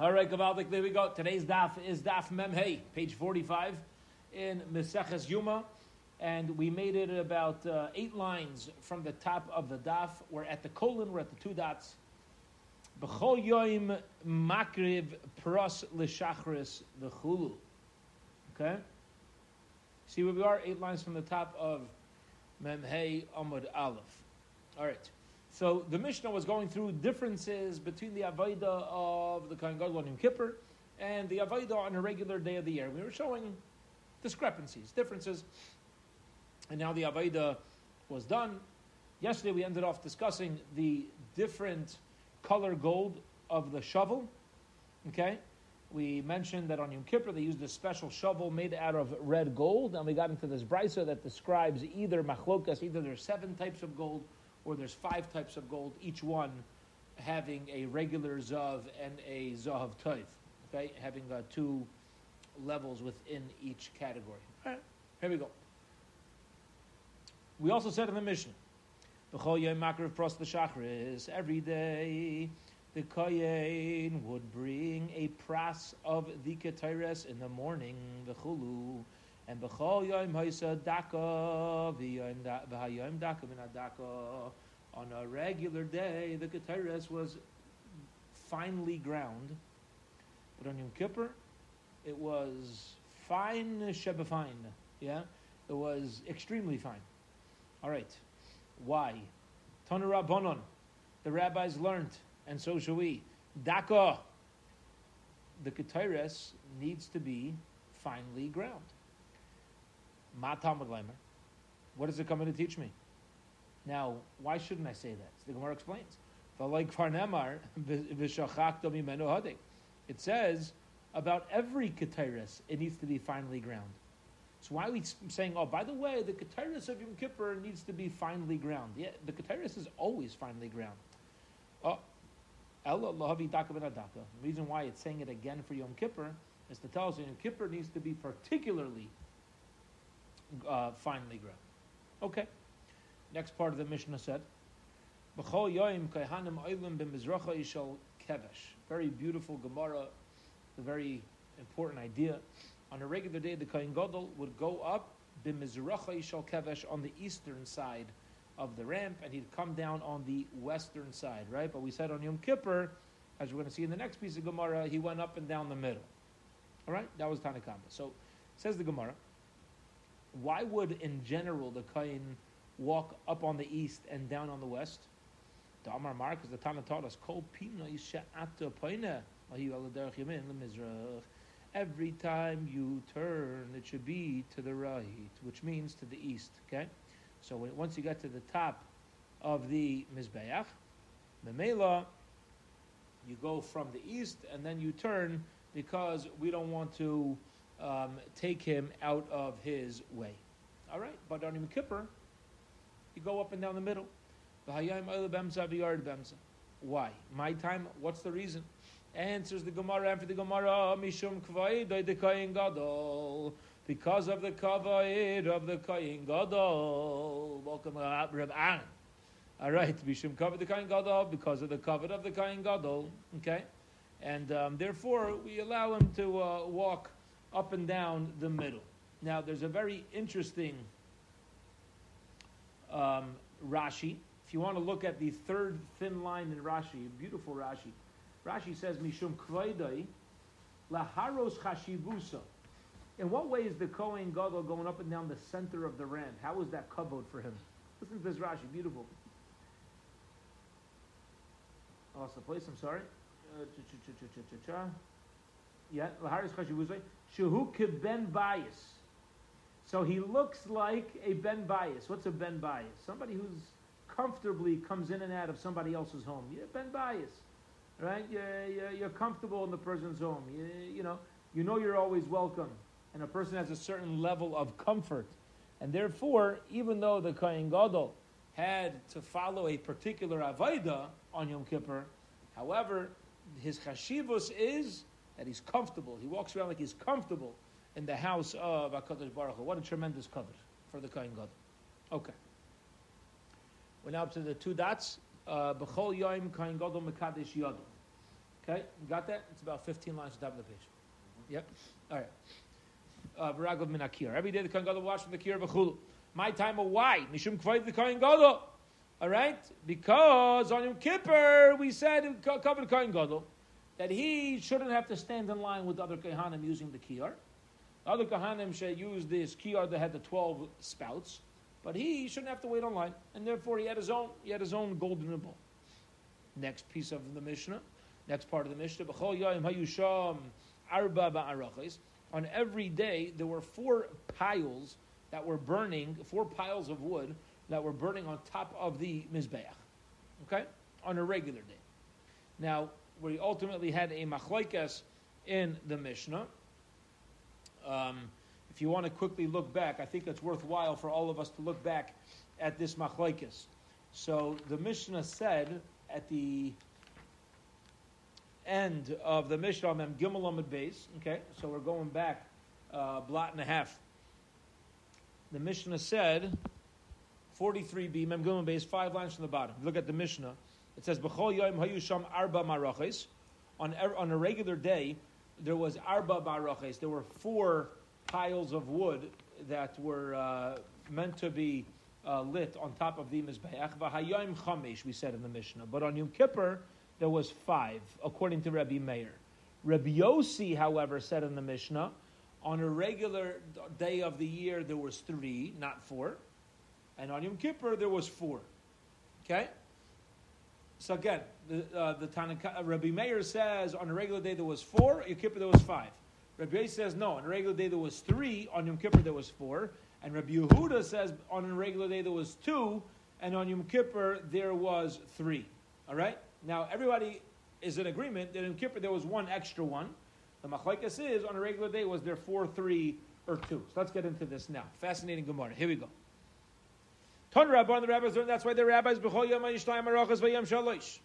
All right, Gavaldik, there we go. Today's daf is daf Mem Hey, page 45 in Meseches Yuma. And we made it about uh, eight lines from the top of the daf. We're at the colon, we're at the two dots. B'chol yoim makriv pros l'shachris v'chulu. Okay? See where we are? Eight lines from the top of Mem Hey Amud Aleph. All right. So the Mishnah was going through differences between the Avodah of the Kohen Gadol on Yom Kippur and the Avodah on a regular day of the year. We were showing discrepancies, differences, and now the Avodah was done. Yesterday we ended off discussing the different color gold of the shovel. Okay, we mentioned that on Yom Kippur they used a special shovel made out of red gold, and we got into this brisa that describes either machlokas, either there's seven types of gold or there's five types of gold, each one having a regular zav and a zav toiv, okay, having uh, two levels within each category. Here we go. We also said in the l'shachris, every day the kohen would bring a pras of the ketores in the morning, the chulu, and b'chol yom haisa daka v'hayom daka. On a regular day, the ketores was finely ground, but on Yom Kippur, it was fine shebefine. Yeah, it was extremely fine. All right, why? Tanu Rabbanon, the rabbis learned, and so shall we. Daka, the ketores needs to be finely ground. Ma Talmud Leimer. What is it coming to teach me? Now, why shouldn't I say that? The Gemara explains. It says about every ketores, it needs to be finely ground. So why are we saying, oh, by the way, the ketores of Yom Kippur needs to be finely ground? Yeah, the ketores is always finely ground. Oh, The reason why it's saying it again for Yom Kippur is to tell us Yom Kippur needs to be particularly uh, finely ground. Okay. Next part of the Mishnah said, B'chol yoim kaihanim oilim b'mizracha yishal kevesh. Very beautiful Gemara, a very important idea. On a regular day, the Kohen Gadol would go up b'mizracha yishal kevesh on the eastern side of the ramp, and he'd come down on the western side, right? But we said on Yom Kippur, as we're going to see in the next piece of Gemara, he went up and down the middle. All right, that was Tanakama. So says the Gemara, why would in general the Kohen walk up on the east and down on the west? The Amar Mar, because the Tana taught us, Kol Every time you turn, it should be to the right, which means to the east. Okay, so when, once you get to the top of the mizbeach, memela, you go from the east and then you turn because we don't want to um, take him out of his way. All right, but on Kippur, you go up and down the middle. Why? My time, what's the reason? Answers the Gemara after the Gemara, Mishum. Because of the kavod of the Kohen Gadol. Welcome, uh, Reb Aaron. All right, Mishum the Kohen Gadol, because of the kavod of the Kohen Gadol. Okay? And um, therefore, we allow him to uh, walk up and down the middle. Now, there's a very interesting um, Rashi. If you want to look at the third thin line in Rashi, beautiful Rashi. Rashi says, Mishum kvaidai laharos chashivusa. In what way is the Kohen Gadol going up and down the center of the ramp? How is that kavod for him? Listen to this Rashi, beautiful. Lost the place, I'm sorry. Uh, yeah, laharos chashivusa. Shehu ben bias. So he looks like a ben bias. What's a ben bias? Somebody who's comfortably comes in and out of somebody else's home. Yeah, ben bias, right? You're, you're, you're comfortable in the person's home. You, you know, you know you're always welcome, and a person has a certain level of comfort, and therefore, even though the Kohen Gadol had to follow a particular avodah on Yom Kippur, however, his chashivus is that he's comfortable. He walks around like he's comfortable in the house of HaKadosh Baruch Hu. What a tremendous cover for the Kohen Gadol. Okay. We're now up to the two dots. Uh, B'chol Yoim Kohen Gadol Mekadesh Yodel. Okay, you got that? It's about 15 lines on top of the page. Yep. All right. Uh, Baragov min akir. Every day the Kohen Gadol wash from the kir v'chulu. My time of why? Mishum kvayd the Kohen Gadol. All right? Because on Yom Kippur, we said covered Kohen Gadol that he shouldn't have to stand in line with other Kahanim using the kiyar. Other Kahanim should use this kiyar that had the 12 spouts, but he shouldn't have to wait in line, and therefore he had his own, he had his own golden nibble. Next piece of the Mishnah, next part of the Mishnah, B'chol Hayusham Arba. On every day, there were four piles that were burning, four piles of wood that were burning on top of the Mizbeach. Okay? On a regular day. Now, we ultimately had a machlaikas in the Mishnah. Um, if you want to quickly look back, I think it's worthwhile for all of us to look back at this machlaikas. So the Mishnah said at the end of the Mishnah Mem Gimel Amid Beis. Okay, so we're going back uh, blot and a half. The Mishnah said 43b Mem Gimel Beis, five lines from the bottom. Look at the Mishnah. It says B'chol Yom Hayusham Arba Maraches. On on a regular day, there was Arba Maraches. There were four piles of wood that were uh, meant to be uh, lit on top of the Mizbeach. V'hayom Chamesh, we said in the Mishnah. But on Yom Kippur, there was five, according to Rabbi Meir. Rabbi Yossi, however, said in the Mishnah, on a regular day of the year, there was three, not four. And on Yom Kippur, there was four. Okay? So again, the, uh, the Tanaka, uh, Rabbi Meir says on a regular day there was four, Yom Kippur there was five. Rabbi Yossi says no, on a regular day there was three, on Yom Kippur there was four. And Rabbi Yehuda says on a regular day there was two, and on Yom Kippur there was three. All right? Now, everybody is in agreement that in Kippur there was one extra one. The machlekes is on a regular day was there four, three, or two. So let's get into this now. Fascinating Gemara. Here we go. Ton Rabbi and the rabbis learned that's why the rabbis b'chol yom yishtayim arachas v'yom shalosh.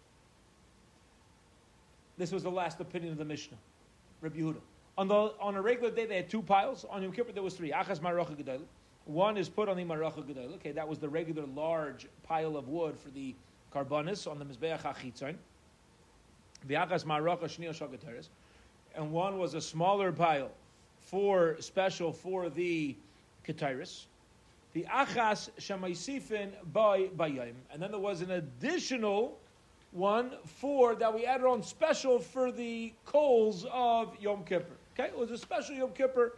This was the last opinion of the Mishnah, Rabbi Yehuda. On, the, on a regular day, they had two piles. On Yom Kippur, there was three. Achas maracha gedayla. One is put on the maracha gedayla. Okay, that was the regular large pile of wood for the karbanis on the mizbeach hachitzon. And one was a smaller pile for special for the ketiris. The achas shemaisifin by bayim, and then there was an additional one for that we added on special for the coals of Yom Kippur. Okay, it was a special Yom Kippur,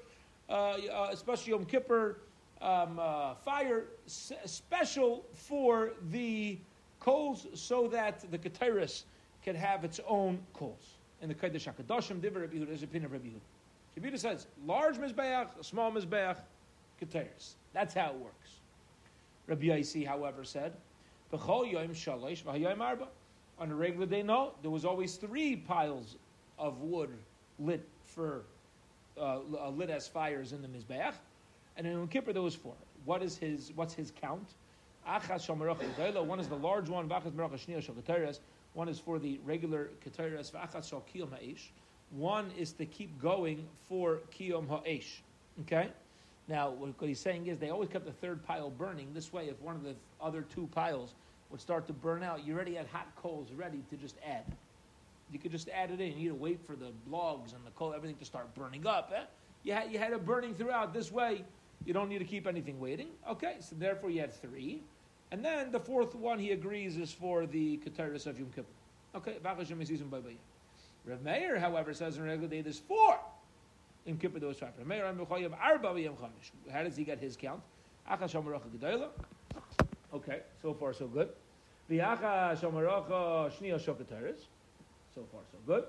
uh, uh, special Yom Kippur um, uh, fire, s- special for the coals so that the Keteris can have its own coals. In the Kodesh HaKadoshim, Divrei Rabbi Yehuda, there's opinion of Rabbi Yehuda. Rabbi says, large Mizbeach, small Mizbeach, Keteris. That's how it works. Rabbi Yaisi, however, said. On a regular day, no, there was always three piles of wood lit for, uh, uh lit as fires in the Mizbeach. And in Yom Kippur, there was four. What is his, what's his count? One is the large one, one is for the regular keteres, one is to keep going for kiyom ha'esh. Okay? Now, what he's saying is they always kept the third pile burning. This way, if one of the other two piles would start to burn out, you already had hot coals ready to just add. You could just add it in. You need to wait for the logs and the coal, everything to start burning up. Eh? You, had, you had it burning throughout. This way, you don't need to keep anything waiting. Okay, so therefore you had three. And then the fourth one he agrees is for the Keteris of Yom Kippur. Okay, Rav Meir, however, says in regular day there's four. Kippur How does he get his count? Okay, so far so good. V'yacha. So far so good.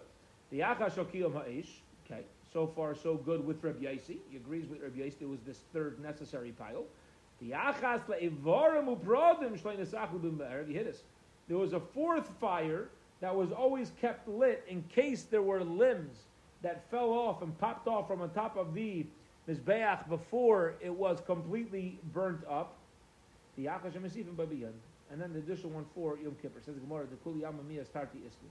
V'yacha shokiyom ha'ish. Okay, so far so good with Rabbi Yaisi. He agrees with Rabbi Yaisi. There was this third necessary pile. V'yachas uprodim. You hit us. There was a fourth fire that was always kept lit in case there were limbs that fell off and popped off from on top of the mizbeach before it was completely burnt up. The Yakash and then the additional one for Yom Kippur says Gemara the Kuli Tarti Islu.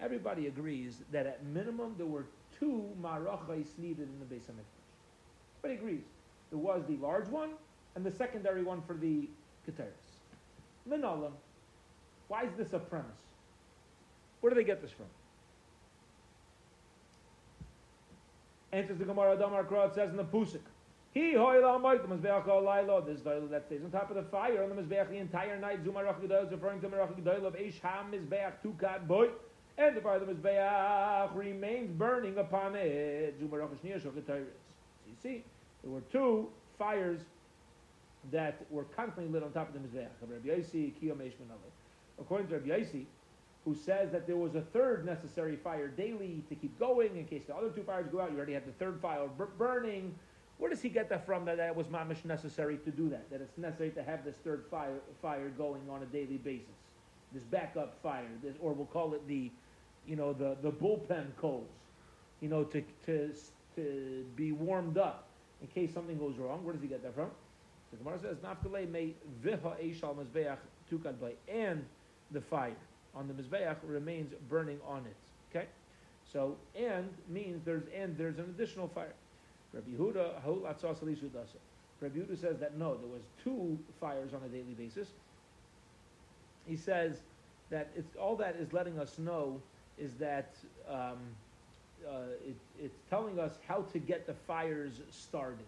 Everybody agrees that at minimum there were two marachais needed in the Beis Hamikdash. Everybody agrees there was the large one and the secondary one for the Keteris. Minalam. Why is this a premise? Where do they get this from? Enters the Gemara, Damar Kra, it says in the Pusik. He hoila the mizbeach lailo. This doil that stays on top of the fire on the mizbeach the entire night. Zumarach gedoil is referring to Marach gedoil of Eish Ham mizbeach tukat boy. And the fire of the mizbeach remains burning upon it. Zumarach shnir shokatayris. You see, there were two fires that were constantly lit on top of the mizbeach. According to Rabbi Yaisi, who says that there was a third necessary fire daily to keep going in case the other two fires go out. You already have the third fire burning. Where does he get that from? That that was mamish necessary to do that. That it's necessary to have this third fire fire going on a daily basis. This backup fire, this, or we'll call it the, you know, the the bullpen coals, you know, to to to be warmed up in case something goes wrong. Where does he get that from? The Gemara says, "Nafkalei may viha and the fire on the mizbeach remains burning on it." Okay, so and means there's and there's an additional fire. Rabbi Yehuda, Rabbi Yehuda says that no, there was two fires on a daily basis. He says that it's, all that is letting us know is that um, uh, it, it's telling us how to get the fires started,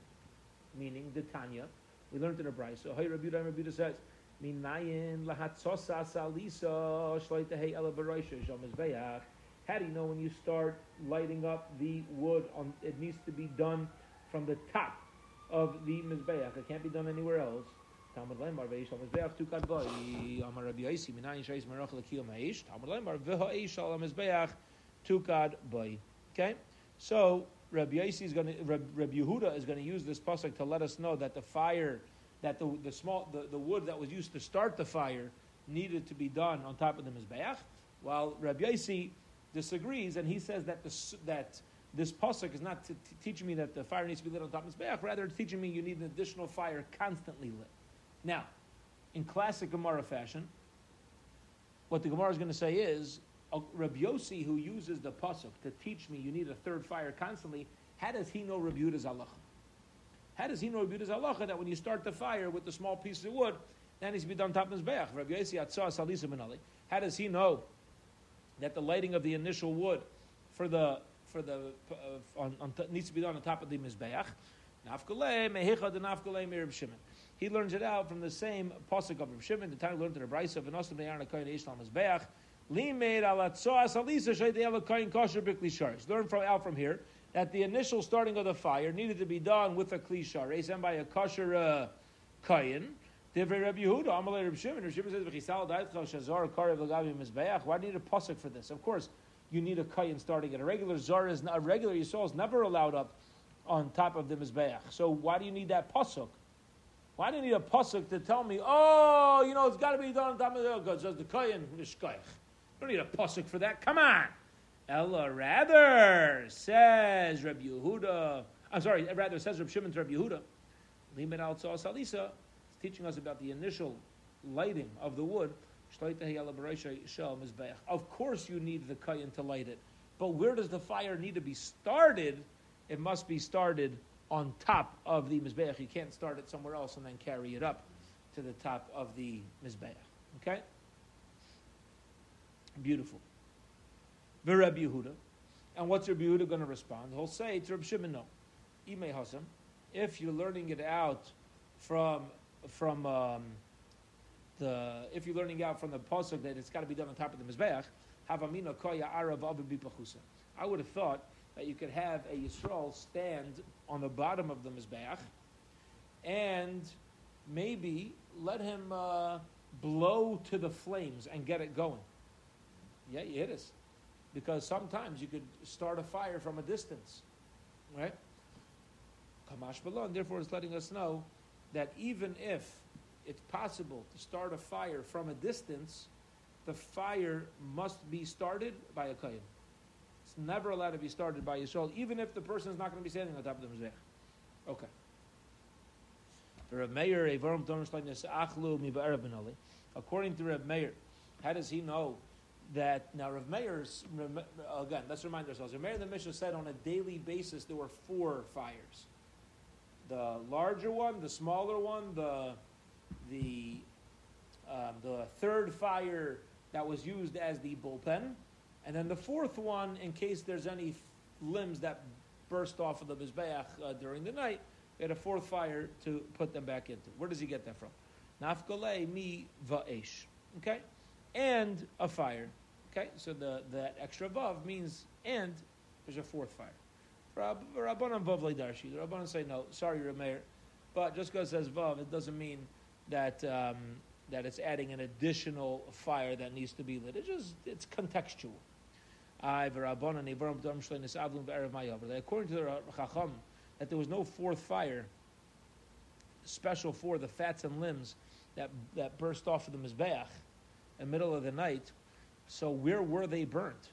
meaning the Tanya. We learned in a brayso. So, hey, Rabbi Yehuda says, "Minayin lahatzosa salisa shleitahei elabaroisha shomizbeach." How do you know when you start lighting up the wood? On it needs to be done from the top of the mizbeach. It can't be done anywhere else. Talmud Lembar ve'ishal mizbeach tukad boy. Amar Rabbi Yosi minayin sheis merach lekiyom ha'ish. Talmud Lembar ve'ha'ishal mizbeach tukad boy. Okay, so Rabbi Yosi is going to Rabbi Yehuda is going to use this pasuk to let us know that the fire, that the the small the, the wood that was used to start the fire needed to be done on top of the mizbeach, while Rabbi Yosi disagrees, and he says that this, that this pasuk is not t- t- teaching me that the fire needs to be lit on top of mizbeach. Rather, it's teaching me you need an additional fire constantly lit. Now, in classic Gemara fashion, what the Gemara is going to say is uh, Rabbi Yossi, who uses the pasuk to teach me you need a third fire constantly. How does he know Rabbi Yehuda's halacha? How does he know Rabbi Yehuda's halacha that when you start the fire with the small piece of wood, that needs to be done on top of mizbeach? Rabbi Yossi atzah salisa How does he know that the lighting of the initial wood for the for the uh, on, on needs to be done on top of the mizbeach. He learns it out from the same pasuk of Reb Shimon. The time learned in the Brisa of Enosim Be'aron Koyin Ishlam Mizbeach. Limeid alatzoas alisa shayde'el koyin kosher b'kli Learn from out from here that the initial starting of the fire needed to be done with a kli sharis and by a kosher uh, koyin. Divrei Rabbi Yehuda, Amalei Rabbi Shimon. Rabbi Shimon says, "V'chisal da'itcha shazar karev l'gavi mizbeach." Why do you need a pasuk for this? Of course, you need a kayin starting it. A regular zar is not, a regular yisrael is never allowed up on top of the mizbeach. So why do you need that pasuk? Why do you need a pasuk to tell me, oh, you know, it's got to be done on top of the says the kayin mishkayich. Don't need a pasuk for that. Come on. Ella rather says Rabbi Yehuda. I'm sorry. Rather says Rabbi Shimon to Rabbi Yehuda. Limen al salisa teaching us about the initial lighting of the wood. Of course, you need the kayan to light it, but where does the fire need to be started? It must be started on top of the mizbeach. You can't start it somewhere else and then carry it up to the top of the mizbeach. Okay. Beautiful. Rabbi Yehuda. And what's Rabbi Yehuda going to respond? He'll say to Rabbi Shimon, no. If you're learning it out from from um, the if you're learning out from the pasuk that it's got to be done on top of the mizbeach, havamina koya arav I would have thought that you could have a yisrael stand on the bottom of the mizbeach, and maybe let him uh, blow to the flames and get it going. Yeah, hit us, because sometimes you could start a fire from a distance, right? Kamash and therefore it's letting us know that even if it's possible to start a fire from a distance, the fire must be started by a kohen. It's never allowed to be started by Yisrael, even if the person is not going to be standing on top of the mizbech. Okay. According to Reb Meir, how does he know that now Rav Meir's again? Let's remind ourselves. Rav Meir the Mishnah said on a daily basis there were four fires the larger one, the smaller one, the the um, the third fire that was used as the bullpen, and then the fourth one in case there's any limbs that burst off of the Mizbeach uh, during the night, he had a fourth fire to put them back into. Where does he get that from? Nafkale mi va'esh. Okay? And a fire. Okay? So the that extra vav means and there's a fourth fire. Rabbanan vav darshi. The Rabbanan say no. Sorry, Rameir. But just because it says vav, it doesn't mean that um, that it's adding an additional fire that needs to be lit. It's just it's contextual. According to the Chacham, that there was no fourth fire special for the fats and limbs that, that burst off of the Mizbeach in the middle of the night. So where were they burnt?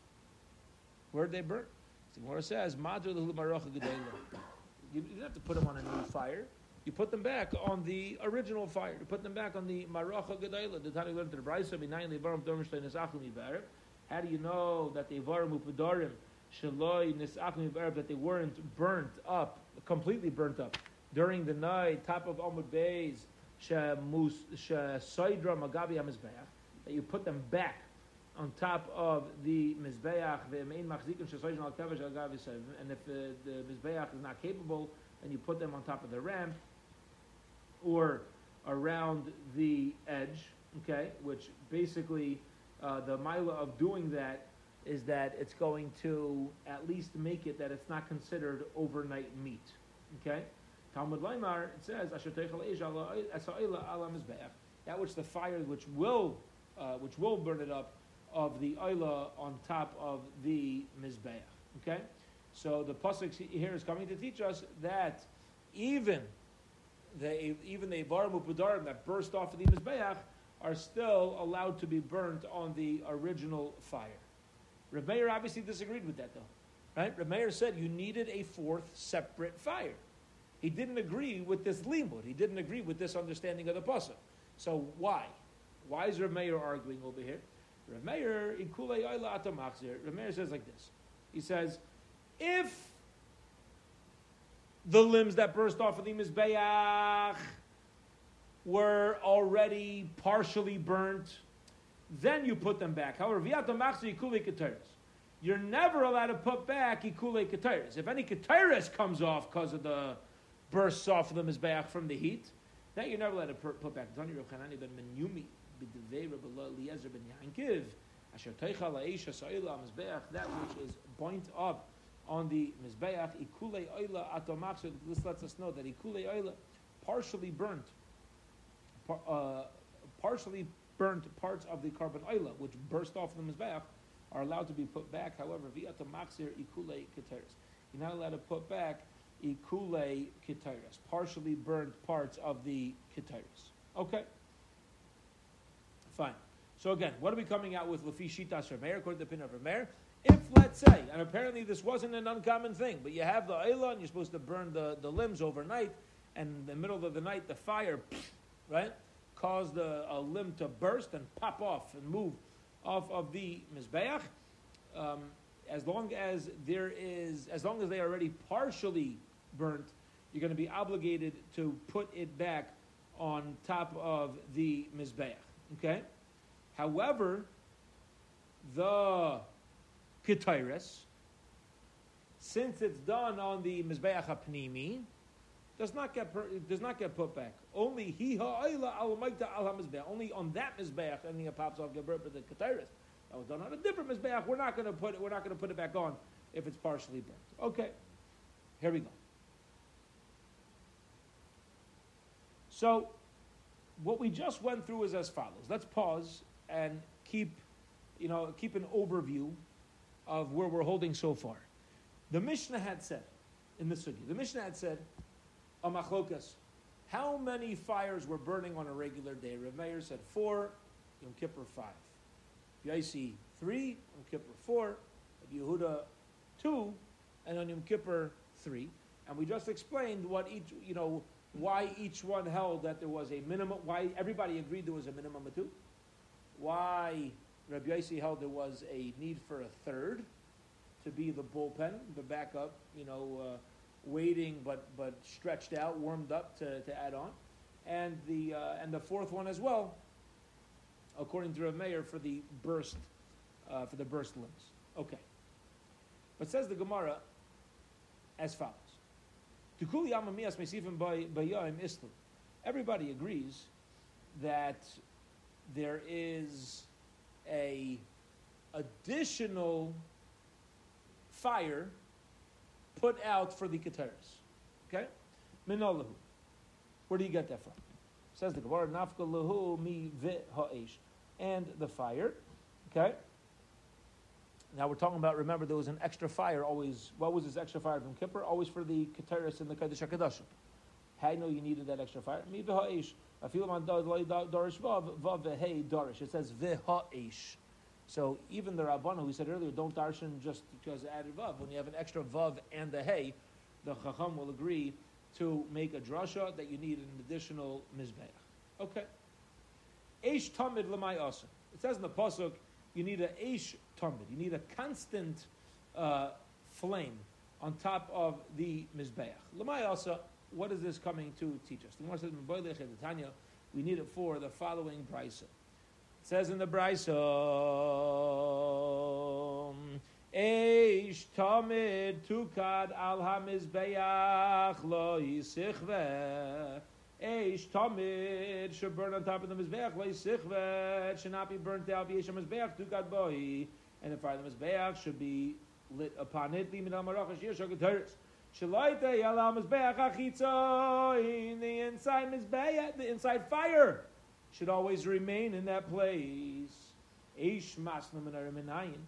Where did they burn? The Gemara says, You didn't have to put them on a new fire. You put them back on the original fire. You put them back on the Maracha Gedayla. The Tani learned to the Brisa, How do you know that the Ivarim Upadorim, Shaloi Nisachim that they weren't burnt up, completely burnt up during the night, top of Amud Beis, Saidra Magabi HaMizbeach, that you put them back on top of the Mizbeach, and if the, the Mizbeach is not capable, and you put them on top of the ramp, or around the edge, okay, which basically uh, the mila of doing that is that it's going to at least make it that it's not considered overnight meat, okay. Talmud Laimar, it says, that which the fire which will, uh, which will burn it up of the oila on top of the mizbeach. Okay, so the pasuk here is coming to teach us that even the even the ivarim u'pudarim that burst off of the mizbeach are still allowed to be burnt on the original fire. Reb obviously disagreed with that though, right? Reb said you needed a fourth separate fire. He didn't agree with this limud. He didn't agree with this understanding of the pasuk. So why? Why is Rav Meir arguing over here? Rav Meir, Ikulei Oila Atamachzir, Rav Meir says like this. He says, if the limbs that burst off of the Mizbeach were already partially burnt, then you put them back. However, Viatamachzir Ikulei Keteris. You're never allowed to put back Ikulei Keteris. If any Keteris comes off because of the bursts off of the Mizbeach from the heat, then you're never allowed to put back. Tani Rav Chanani ben Menyumi that which is point up on the Mizbeach. This lets us know that ikulei oila partially burnt, uh, partially burnt parts of the korban oila which burst off the Mizbeach are allowed to be put back. However, via tomaxir ikulei keteris. You're not allowed to put back ikule kitiris, partially burnt parts of the kitiris. Okay, fine. So again, what are we coming out with Lafi Shitas according to the Pin of Rameir? If, let's say, and apparently this wasn't an uncommon thing, but you have the Ayla and you're supposed to burn the, the limbs overnight, and in the middle of the night the fire, right, caused a, a limb to burst and pop off and move off of the Mizbeach. Um, as long as there is, as long as they are already partially burnt, you're going to be obligated to put it back on top of the Mizbeach. Okay? However, the Ketairis, since it's done on the Mizbeach HaPnimi, does not get does not get put back. Only he ha'ayla al al. Only on that mizbeach, anything that pops off. But the ketairis that was done on a different mizbeach. We're not going to put we're not going to put it back on if it's partially burnt. Okay, here we go. So, what we just went through is as follows. Let's pause and keep, you know, keep an overview of where we're holding so far. The Mishnah had said in the Sugi, the Mishnah had said, Amachlokas, how many fires were burning on a regular day? Rav Meir said four, Yom Kippur five. Yaisi three, Yom Kippur four, Yehuda two, and on Yom Kippur three. And we just explained what each, you know, why each one held that there was a minimum, why everybody agreed there was a minimum of two, why Rabbi Yossi held there was a need for a third to be the bullpen, the backup, you know, uh, waiting but but stretched out, warmed up to, to add on, and the uh, and the fourth one as well, according to Rav Meir, for the burst uh, for the burst limbs. Okay, but says the Gemara, as follows. Everybody agrees that there is a additional fire put out for the Keteris. Okay? Minolahu. Where do you get that from? Says the Gemara, Nafka lahu mi vi ha'esh. And the fire. Okay? Now we're talking about, remember, there was an extra fire always. What was this extra fire from Kippur? Always for the Keteris and the Kodesh HaKadoshim. How you know you needed that extra fire? Mi dorish. It says vi ha'esh. So even the Rabbanu, we said earlier, don't darshan just because added vav. When you have an extra vav and the hey, the chacham will agree to make a drasha that you need an additional mizbeach. Okay. Eish tamid lemay asa. It says in the pasuk, you need a eish tamid. You need a constant uh, flame on top of the mizbeach. Lemay asa. What is this coming to teach us? The says we need it for the following brisa. It says in the brisa, Eish tamid tukad al hamizbeach lo yisichve. Eish tamid should burn on top of the mizbeach lo yisichve. It should not be burnt out. V'yesh mizbeach tukad boi. And the fire of the mizbeach should be lit upon it. Limin al marach ashir shagateris. Shalaita yalam mizbeach achitza. In the inside mizbeach, the inside fire should always remain in that place. Eish masna minayin.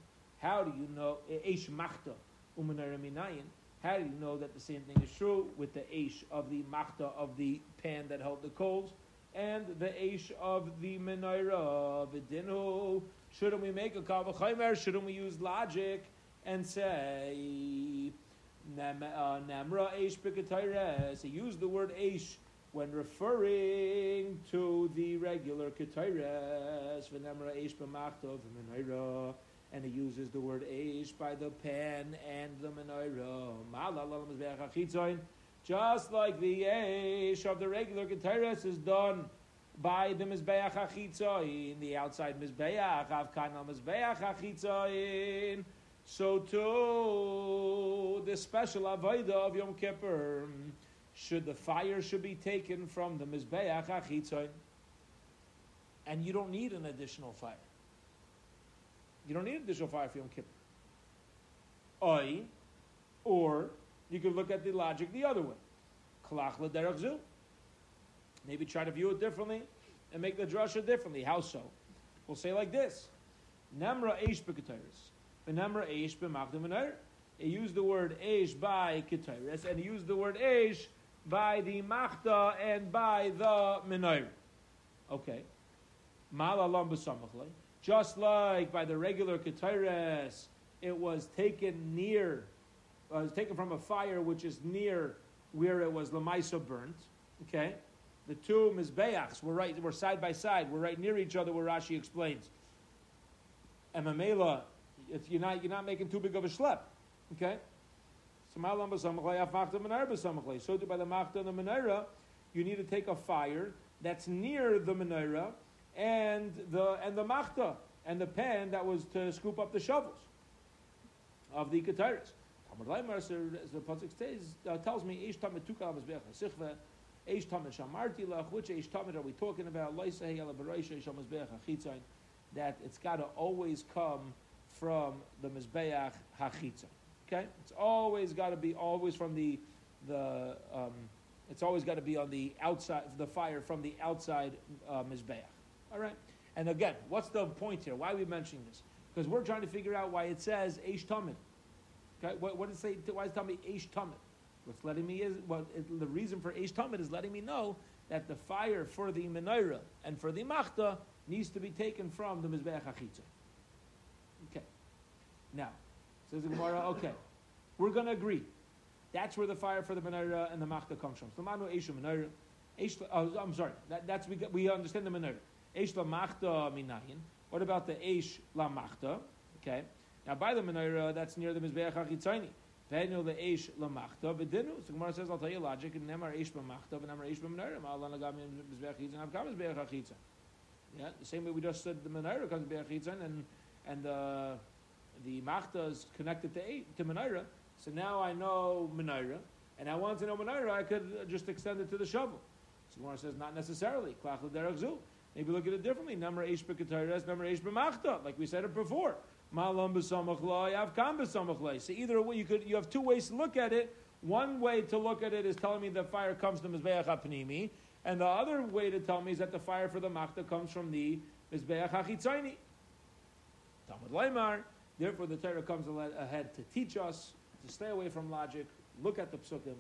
How do you know Eish Machta Umanaraminayin? How do you know that the same thing is true with the Eish of the Machta of the pan that held the coals and the Eish of the Menorah Vidinu? Shouldn't we make a Kavachaymer? Shouldn't we use logic and say Namra uh, Eish B'Katayres? Use the word Eish when referring to the regular Ketayres, V'Namra Eish B'Machta of and he uses the word Eish by the pen and the menorah. Just like the Eish of the regular Keteres is done by the Mizbeach HaChitzoin, the outside Mizbeach, Avkan al Mizbeach HaChitzoin, so too the special Avodah of Yom Kippur, should the fire should be taken from the Mizbeach HaChitzoin, and you don't need an additional fire. You don't need additional fire for Yom Kippur. Oi, or you could look at the logic the other way. Maybe try to view it differently and make the drasha differently. How so? We'll say like this: Namra eish b'ketaris, v'namra eish b'machdim He used the word eish by ketaris, and he used the word eish by the machta and by the menorah. Okay. Mal alam b'samachlei. Just like by the regular Ketores, it was taken near, uh, was taken from a fire which is near where it was Lamaisa burnt. Okay? The two Mizbeachs were right, were side by side, were right near each other, where Rashi explains. And Mamela, you're not, you're not making too big of a schlep. Okay? So by the Machta and the Menorah, you need to take a fire that's near the Menorah and the and the machta and the pan that was to scoop up the shovels of the kataris. As the pasuk says, uh, tells me, "Eish tamid tukal mizbeach hasichva." Eish tamid shamarti lach. Which eish tamid are we talking about? Mizbeach hachitzain. That it's got to always come from the mizbeach hachitzain. Okay, it's always got to be always from the the. Um, it's always got to be on the outside, the fire from the outside uh, mizbeach. All right. And again, what's the point here? Why are we mentioning this? Because we're trying to figure out why it says Eish Tamid. Okay, what, what does it say? Why is it telling me Eish Tamid? What's letting me is well, it, the reason for Eish Tamid is letting me know that the fire for the menorah and for the machta needs to be taken from the mizbeach hachitza. Okay. Now, says the Gemara. Okay, we're going to agree. That's where the fire for the menorah and the machta comes from. So, manu Eish menorah. Oh, I'm sorry. That, that's we, we understand the menorah. Eish lamachta minayin. What about the eish lamachta? Okay. Now by the menorah, that's near the mizbeach hachitzayni. Venu the eish lamachta v'dinu. So Gemara says, I'll tell you logic. And nemar eish lamachta v'nemar eish b'menorah. Ma'alan agam mizbeach hachitzayni. Avkam mizbeach hachitzayni. Yeah, the same way we just said the menorah comes mizbeach hachitzayni, and and uh, the machta is connected to to menorah. So now I know menorah, and I want to know menorah, I could just extend it to the shovel. So Gemara says not necessarily. Klach l'derech zu. Maybe look at it differently. Number eish b'kataras, number eish b'machta, like we said it before. Malam b'samach yav kam So either way, you could you have two ways to look at it. One way to look at it is telling me the fire comes from Mizbeach HaPnimi, and the other way to tell me is that the fire for the Machta comes from the Mizbeach HaChitzayni. Talmud Leimar, therefore the Torah comes ahead to teach us to stay away from logic, look at the psukim,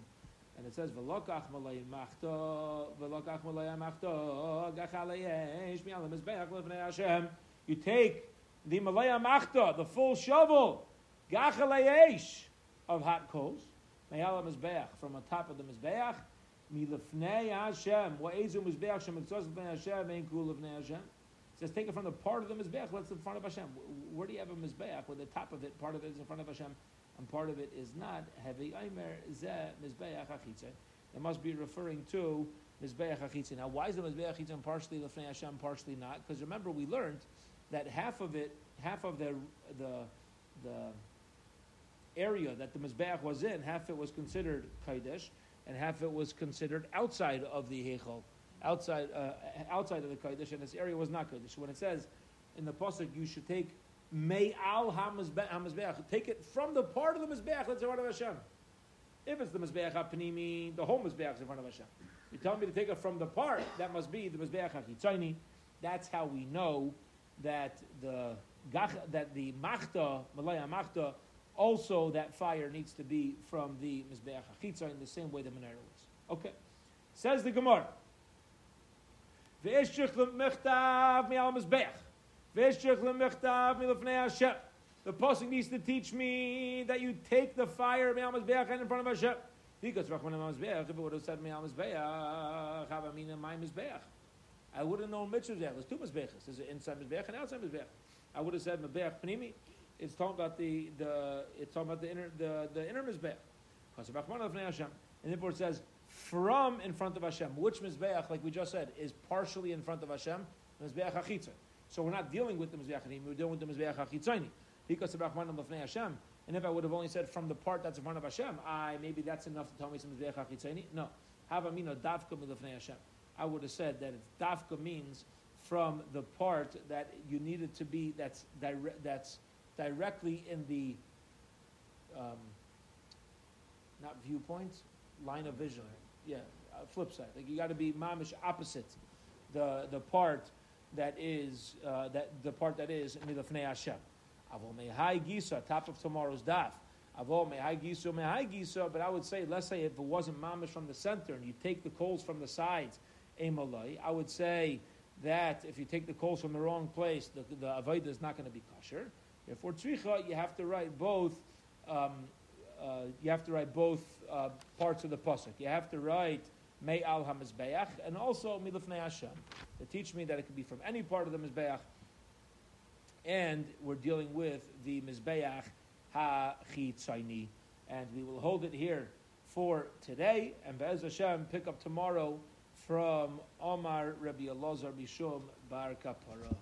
and it says v'lokach malay machta v'lokach malay machta gachalayesh mi'alam mizbeach lefnei Hashem. You take the malaya machta, the full shovel, gachalayesh of hot coals, Me'ala Mizbeach, from on top of the Mizbeach, Milefnei Hashem, Wa'ezu Mizbeach Shem Mitzvah Lefnei Hashem, Ein Kul Lefnei Hashem. It says, take it from the part of the Mizbeach, let's in front of Hashem. Where do you have a Mizbeach? Where the top of it, part of it is in front of Hashem, and part of it is not. Achitze. It must be referring to Mizbeach Achitze. Now, why is the Mizbeach Achitze partially Lefnei Hashem, partially not? Because remember, we learned that half of it, half of the, the, the, area that the Mizbeach was in, half it was considered Kaidesh, and half it was considered outside of the Heichal, outside, uh, outside of the Kaidesh, and this area was not Kaidesh. When it says in the Pasuk, you should take May al HaMizbeach, take it from the part of the Mizbeach that's in front of Hashem. If it's the Mizbeach HaPnimi, the whole Mizbeach is in front of Hashem. You tell me to take it from the part, that must be the Mizbeach HaChitzayni. That's how we know that the that the Machta, Malaya Machta, also that fire needs to be from the Mizbeach HaChitza in the same way the menorah was. Okay. Says the Gemara. Ve'eshich l'mechtav mi'al Mizbeach. Hashem. The Pasuk needs to teach me that you take the fire in front of Hashem. Because if it would have said Mizbeach. I would have known mitzvah There's two Mizbeachas. There's an inside Mizbeach and outside Mizbeach. I would have said Mizbeach Pnimi it's talking about the, the it's talking about the inner the, the inner mizbeach. And therefore it says from in front of Hashem. Which mizbeach, like we just said, is partially in front of Hashem? Mizbeach hachitza. So we're not dealing with the mizbeach we're dealing with the mizbeach hachitzayni. Because Hashem. And if I would have only said from the part that's in front of Hashem, I maybe that's enough to tell me some mizbeach hachitzayni. No, havamina dafka milafnei Hashem. I would have said that dafka means from the part that you needed to be that's direct that's directly in the um, not viewpoint, line of vision. Yeah, uh, flip side. Like you got to be mamish opposite the the part that is uh, that the part that is milafnei Hashem. Avol mehai gisa, top of tomorrow's daf. Avol mehai gisa, mehai gisa. But I would say, let's say if it wasn't mamish from the center and you take the coals from the sides, emalai, I would say that if you take the coals from the wrong place, the, the avodah is not going to be kosher. For tzricha, you have to write both. Um, uh, you have to write both uh, parts of the pasuk. You have to write May al hamizbeach and also milifnei Hashem. To teach me that it could be from any part of the mizbeach, and we're dealing with the mizbeach ha chitzayni, and we will hold it here for today. And Be'ez Hashem, pick up tomorrow from Omar Rabbi Elazar Mishum Bar Kapara.